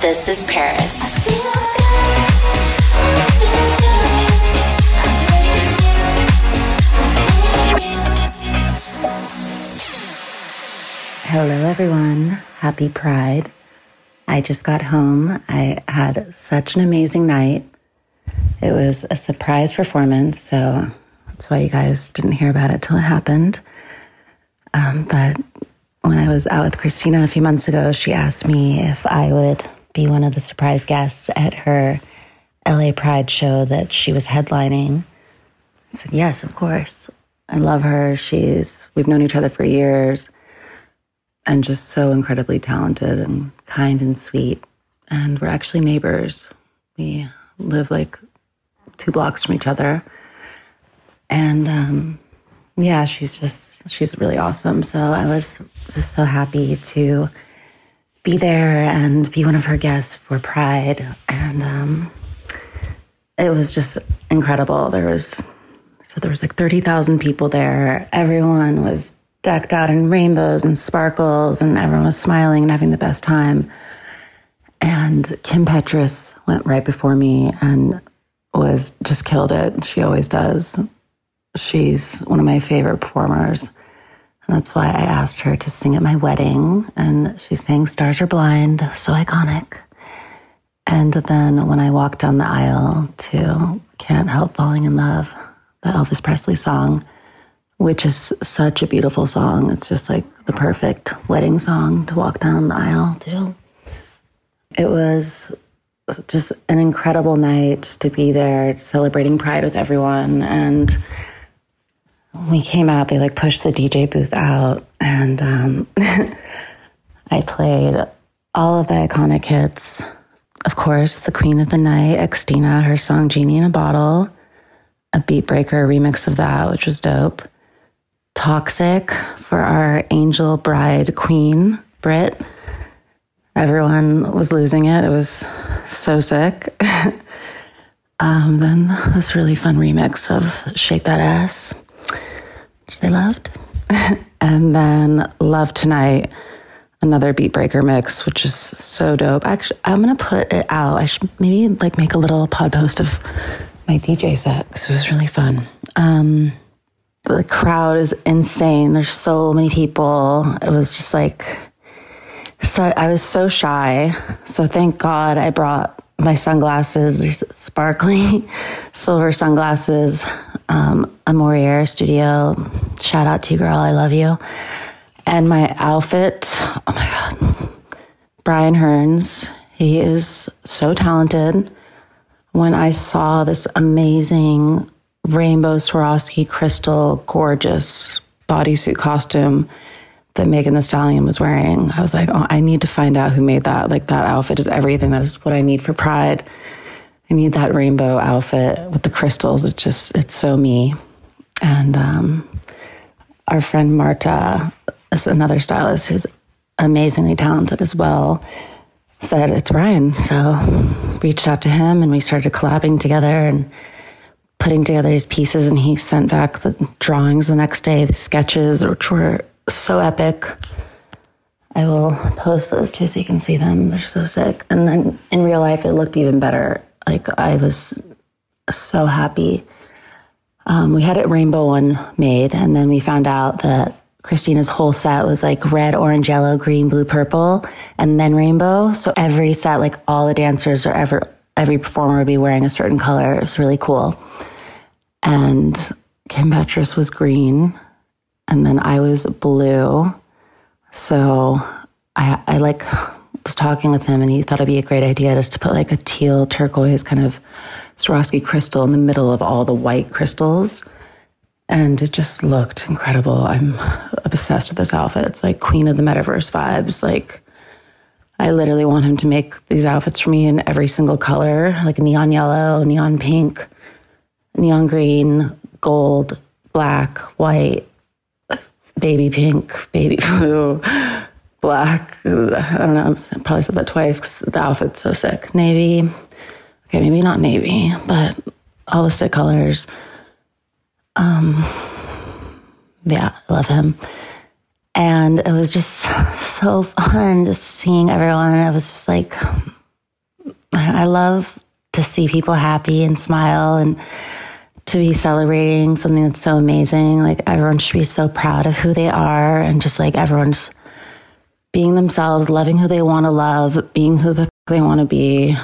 This is Paris. Hello, everyone. Happy Pride. I just got home. I had such an amazing night. It was a surprise performance, so that's why you guys didn't hear about it till it happened. Um, but when I was out with Christina a few months ago, she asked me if I would be one of the surprise guests at her LA Pride show that she was headlining. I said, Yes, of course. I love her. She's, we've known each other for years and just so incredibly talented and kind and sweet. And we're actually neighbors. We live like two blocks from each other. And um, yeah, she's just, she's really awesome. So I was just so happy to be there and be one of her guests for Pride. And um, it was just incredible. There was, so there was like 30,000 people there. Everyone was decked out in rainbows and sparkles, and everyone was smiling and having the best time. And Kim Petras went right before me and was just killed it. She always does. She's one of my favorite performers. And that's why I asked her to sing at my wedding. And she sang Stars Are Blind, so iconic. And then when I walked down the aisle to Can't Help Falling in Love, the Elvis Presley song, which is such a beautiful song. It's just like the perfect wedding song to walk down the aisle to. It was just an incredible night just to be there celebrating Pride with everyone. And we came out, they like pushed the DJ booth out, and um, I played all of the iconic hits. Of course, the queen of the night, Xtina, her song Genie in a Bottle, a Beat Breaker remix of that, which was dope. Toxic for our angel bride queen, Brit. Everyone was losing it. It was so sick. um, then this really fun remix of Shake That Ass, which they loved. and then Love Tonight, another beat breaker mix, which is so dope. Actually, I'm gonna put it out. I should maybe like make a little pod post of my DJ set because it was really fun. Um, the crowd is insane. There's so many people. It was just like, so I was so shy. So thank God I brought my sunglasses, these sparkly silver sunglasses, um, a studio. Shout out to you, girl. I love you. And my outfit, oh my God. Brian Hearns, he is so talented. When I saw this amazing rainbow Swarovski crystal, gorgeous bodysuit costume that Megan Thee Stallion was wearing, I was like, oh, I need to find out who made that. Like, that outfit is everything. That is what I need for Pride. I need that rainbow outfit with the crystals. It's just, it's so me. And um, our friend Marta is another stylist who's amazingly talented as well. Said it's Brian. So reached out to him and we started collabing together and putting together these pieces. And he sent back the drawings the next day, the sketches, which were so epic. I will post those too so you can see them. They're so sick. And then in real life, it looked even better. Like I was so happy. Um, we had it rainbow one made, and then we found out that Christina's whole set was like red, orange, yellow, green, blue, purple, and then rainbow. So every set, like all the dancers or ever every performer would be wearing a certain color. It was really cool. And Kim Petras was green, and then I was blue. So I, I like was talking with him, and he thought it'd be a great idea just to put like a teal turquoise kind of Swarovski crystal in the middle of all the white crystals. And it just looked incredible. I'm obsessed with this outfit. It's like Queen of the Metaverse vibes. Like, I literally want him to make these outfits for me in every single color, like neon yellow, neon pink, neon green, gold, black, white, baby pink, baby blue, black. I don't know. I probably said that twice because the outfit's so sick. Navy. Okay, maybe not navy, but all the sick colors. Um, yeah, I love him. And it was just so fun just seeing everyone. It was just like, I love to see people happy and smile and to be celebrating something that's so amazing. Like everyone should be so proud of who they are and just like everyone's being themselves, loving who they want to love, being who the they want to be.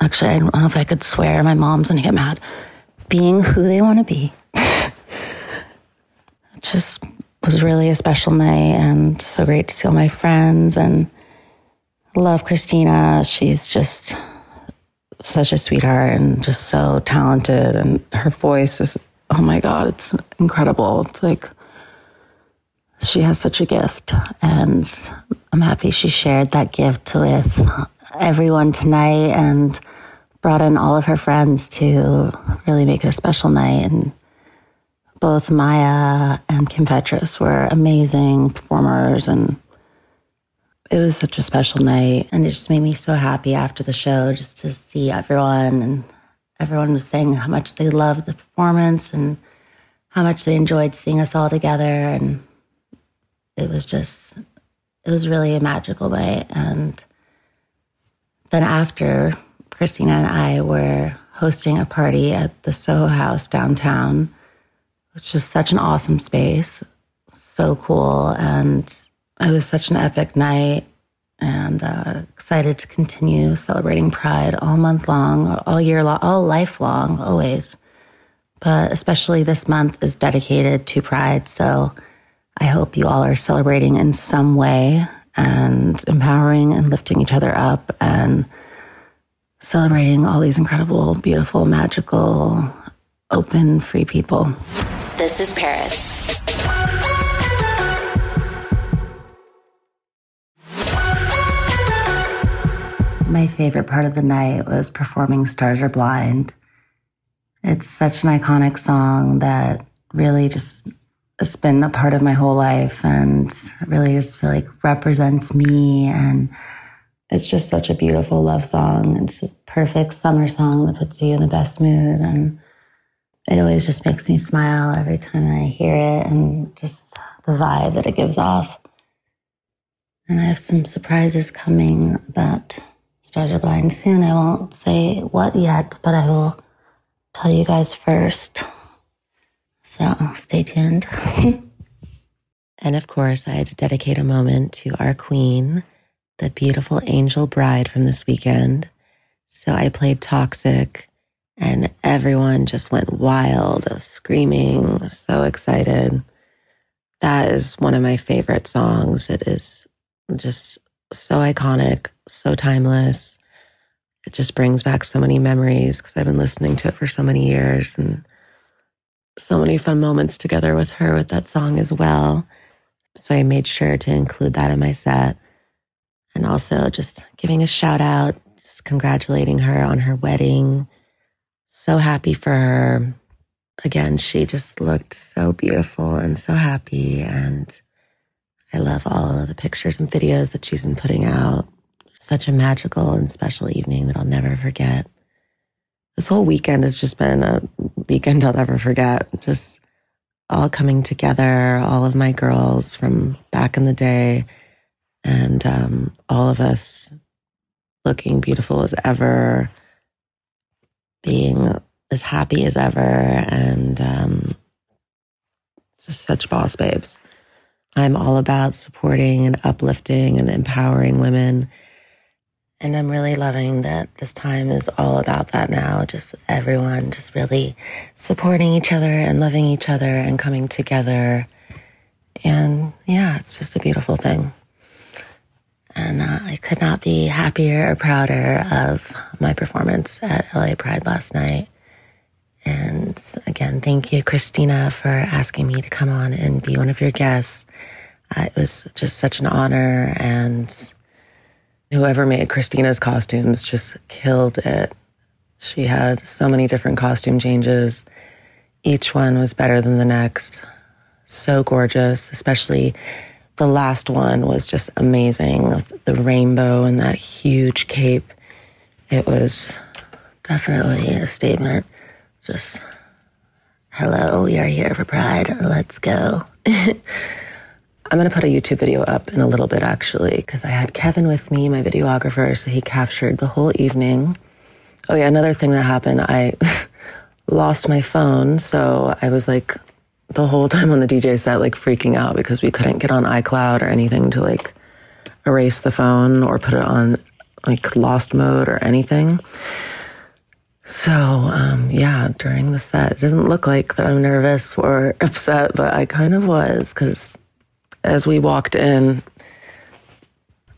Actually, I don't know if I could swear. My mom's gonna get mad. Being who they want to be. just was really a special night and so great to see all my friends and love Christina. She's just such a sweetheart and just so talented and her voice is oh my god, it's incredible. It's like she has such a gift and I'm happy she shared that gift with everyone tonight and brought in all of her friends to really make it a special night. And both Maya and Kim Petras were amazing performers, and it was such a special night. And it just made me so happy after the show just to see everyone. And everyone was saying how much they loved the performance and how much they enjoyed seeing us all together. And it was just, it was really a magical night. And then after, Christina and I were hosting a party at the Soho House downtown, which is such an awesome space, so cool, and it was such an epic night. And uh, excited to continue celebrating Pride all month long, all year long, all life long, always. But especially this month is dedicated to Pride. So I hope you all are celebrating in some way and empowering and lifting each other up and celebrating all these incredible, beautiful, magical, open, free people. This is Paris. My favorite part of the night was performing Stars Are Blind. It's such an iconic song that really just has been a part of my whole life and really just feel like represents me and it's just such a beautiful love song. It's a perfect summer song that puts you in the best mood and it always just makes me smile every time I hear it and just the vibe that it gives off. And I have some surprises coming about Stars Are Blind soon. I won't say what yet, but I will tell you guys first. So stay tuned. and of course, I had to dedicate a moment to our queen, the beautiful angel bride from this weekend. So I played Toxic, and everyone just went wild, screaming, so excited. that is one of my favorite songs. It is just so iconic, so timeless. It just brings back so many memories because I've been listening to it for so many years and so many fun moments together with her with that song as well. So I made sure to include that in my set. And also just giving a shout out, just congratulating her on her wedding. So happy for her. Again, she just looked so beautiful and so happy. And I love all of the pictures and videos that she's been putting out. Such a magical and special evening that I'll never forget. This whole weekend has just been a weekend I'll never forget. Just all coming together, all of my girls from back in the day, and um, all of us looking beautiful as ever, being as happy as ever, and um, just such boss babes. I'm all about supporting and uplifting and empowering women and I'm really loving that this time is all about that now. Just everyone just really supporting each other and loving each other and coming together. And yeah, it's just a beautiful thing. And uh, I could not be happier or prouder of my performance at LA Pride last night. And again, thank you, Christina, for asking me to come on and be one of your guests. Uh, it was just such an honor and whoever made Christina's costumes just killed it. She had so many different costume changes. Each one was better than the next. So gorgeous, especially the last one was just amazing. The rainbow and that huge cape. It was definitely a statement. Just, hello, we are here for Pride. Let's go. I'm going to put a YouTube video up in a little bit, actually, because I had Kevin with me, my videographer, so he captured the whole evening. Oh, yeah, another thing that happened, I lost my phone, so I was like the whole time on the DJ set, like freaking out because we couldn't get on iCloud or anything to like erase the phone or put it on like lost mode or anything. So, um, yeah, during the set, it doesn't look like that I'm nervous or upset, but I kind of was because as we walked in,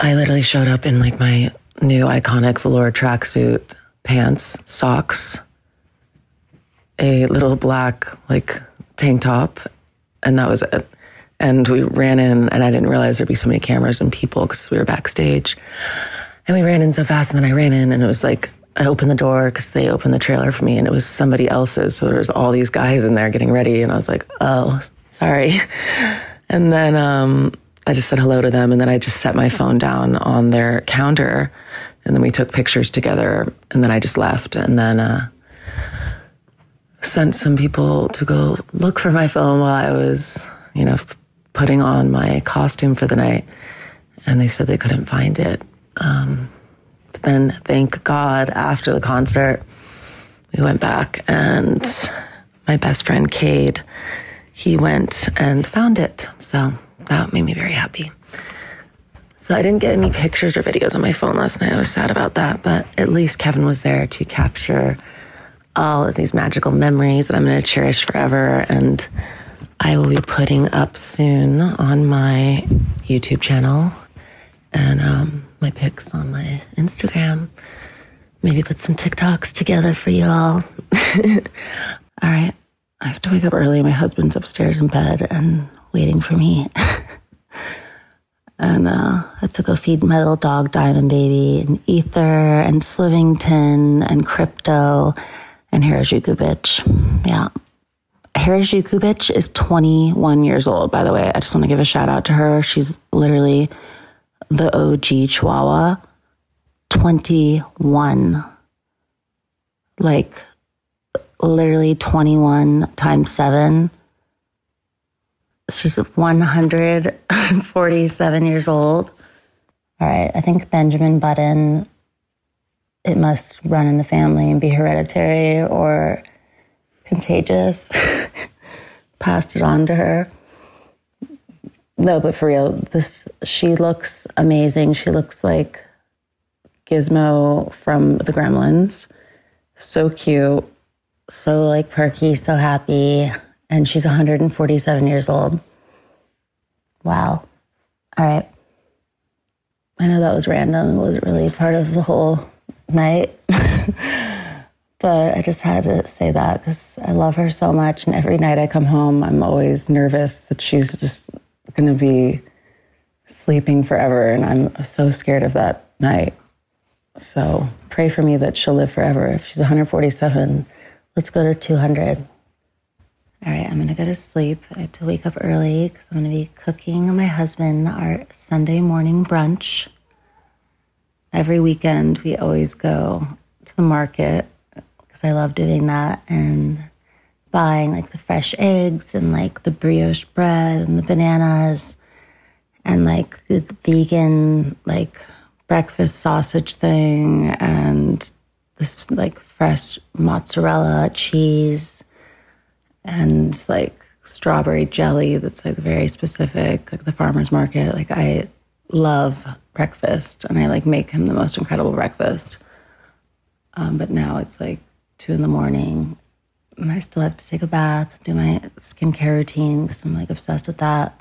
I literally showed up in like my new iconic velour tracksuit, pants, socks, a little black like tank top, and that was it. And we ran in, and I didn't realize there'd be so many cameras and people because we were backstage. And we ran in so fast, and then I ran in, and it was like I opened the door because they opened the trailer for me, and it was somebody else's. So there was all these guys in there getting ready, and I was like, "Oh, sorry." And then um, I just said hello to them. And then I just set my phone down on their counter. And then we took pictures together. And then I just left. And then uh, sent some people to go look for my phone while I was, you know, putting on my costume for the night. And they said they couldn't find it. Um, then, thank God, after the concert, we went back and my best friend, Cade, he went and found it. So that made me very happy. So I didn't get any pictures or videos on my phone last night. I was sad about that, but at least Kevin was there to capture all of these magical memories that I'm going to cherish forever. And I will be putting up soon on my YouTube channel and um, my pics on my Instagram. Maybe put some TikToks together for you all. all right. I have to wake up early. My husband's upstairs in bed and waiting for me. and uh, I had to go feed my little dog Diamond Baby and Ether and Slivington and Crypto and Harajuku Bitch. Yeah. Harajuku Bitch is 21 years old, by the way. I just want to give a shout out to her. She's literally the OG Chihuahua. 21. Like, literally 21 times seven. She's 147 years old. All right, I think Benjamin Button, it must run in the family and be hereditary or contagious. Passed it on to her. No, but for real, this she looks amazing. She looks like Gizmo from the Gremlins. So cute so like perky, so happy. And she's 147 years old. Wow. All right. I know that was random. It wasn't really part of the whole night. but I just had to say that because I love her so much. And every night I come home, I'm always nervous that she's just going to be sleeping forever. And I'm so scared of that night. So pray for me that she'll live forever. If she's 147, let's go to 200. All right, I'm going to go to sleep. I have to wake up early because I'm going to be cooking my husband our Sunday morning brunch. Every weekend, we always go to the market because I love doing that and buying like the fresh eggs and like the brioche bread and the bananas and like the vegan like breakfast sausage thing and this like fresh mozzarella cheese and like strawberry jelly that's like very specific like the farmers market. Like i love breakfast and i like make him the most incredible breakfast. Um, but now it's like two in the morning and i still have to take a bath do my skincare routine because i'm like obsessed with that.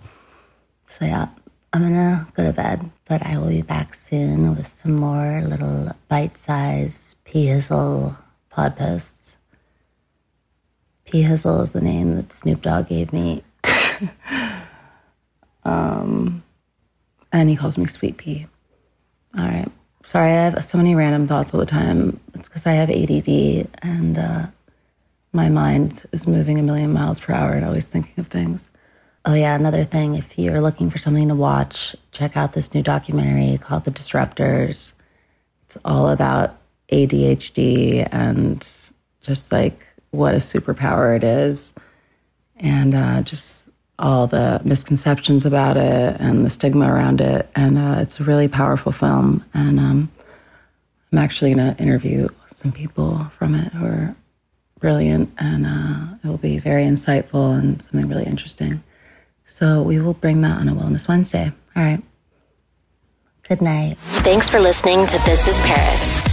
So yeah I'm gonna go to bed, but I will be back soon with some more little bite sized P Hizzle pod posts. P Hizzle is the name that Snoop Dogg gave me. um, and he calls me Sweet Pea. All right. Sorry, I have so many random thoughts all the time. It's because I have ADD and uh, my mind is moving a million miles per hour and always thinking of things. Oh, yeah, another thing, if you're looking for something to watch, check out this new documentary called The Disruptors. It's all about ADHD and just like what a superpower it is, and uh, just all the misconceptions about it and the stigma around it. And uh, it's a really powerful film. And um, I'm actually going to interview some people from it who are brilliant, and uh, it will be very insightful and something really interesting. So we will bring that on a Wellness Wednesday. All right. Good night. Thanks for listening to This is Paris.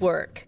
work.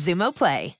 Xumo Play.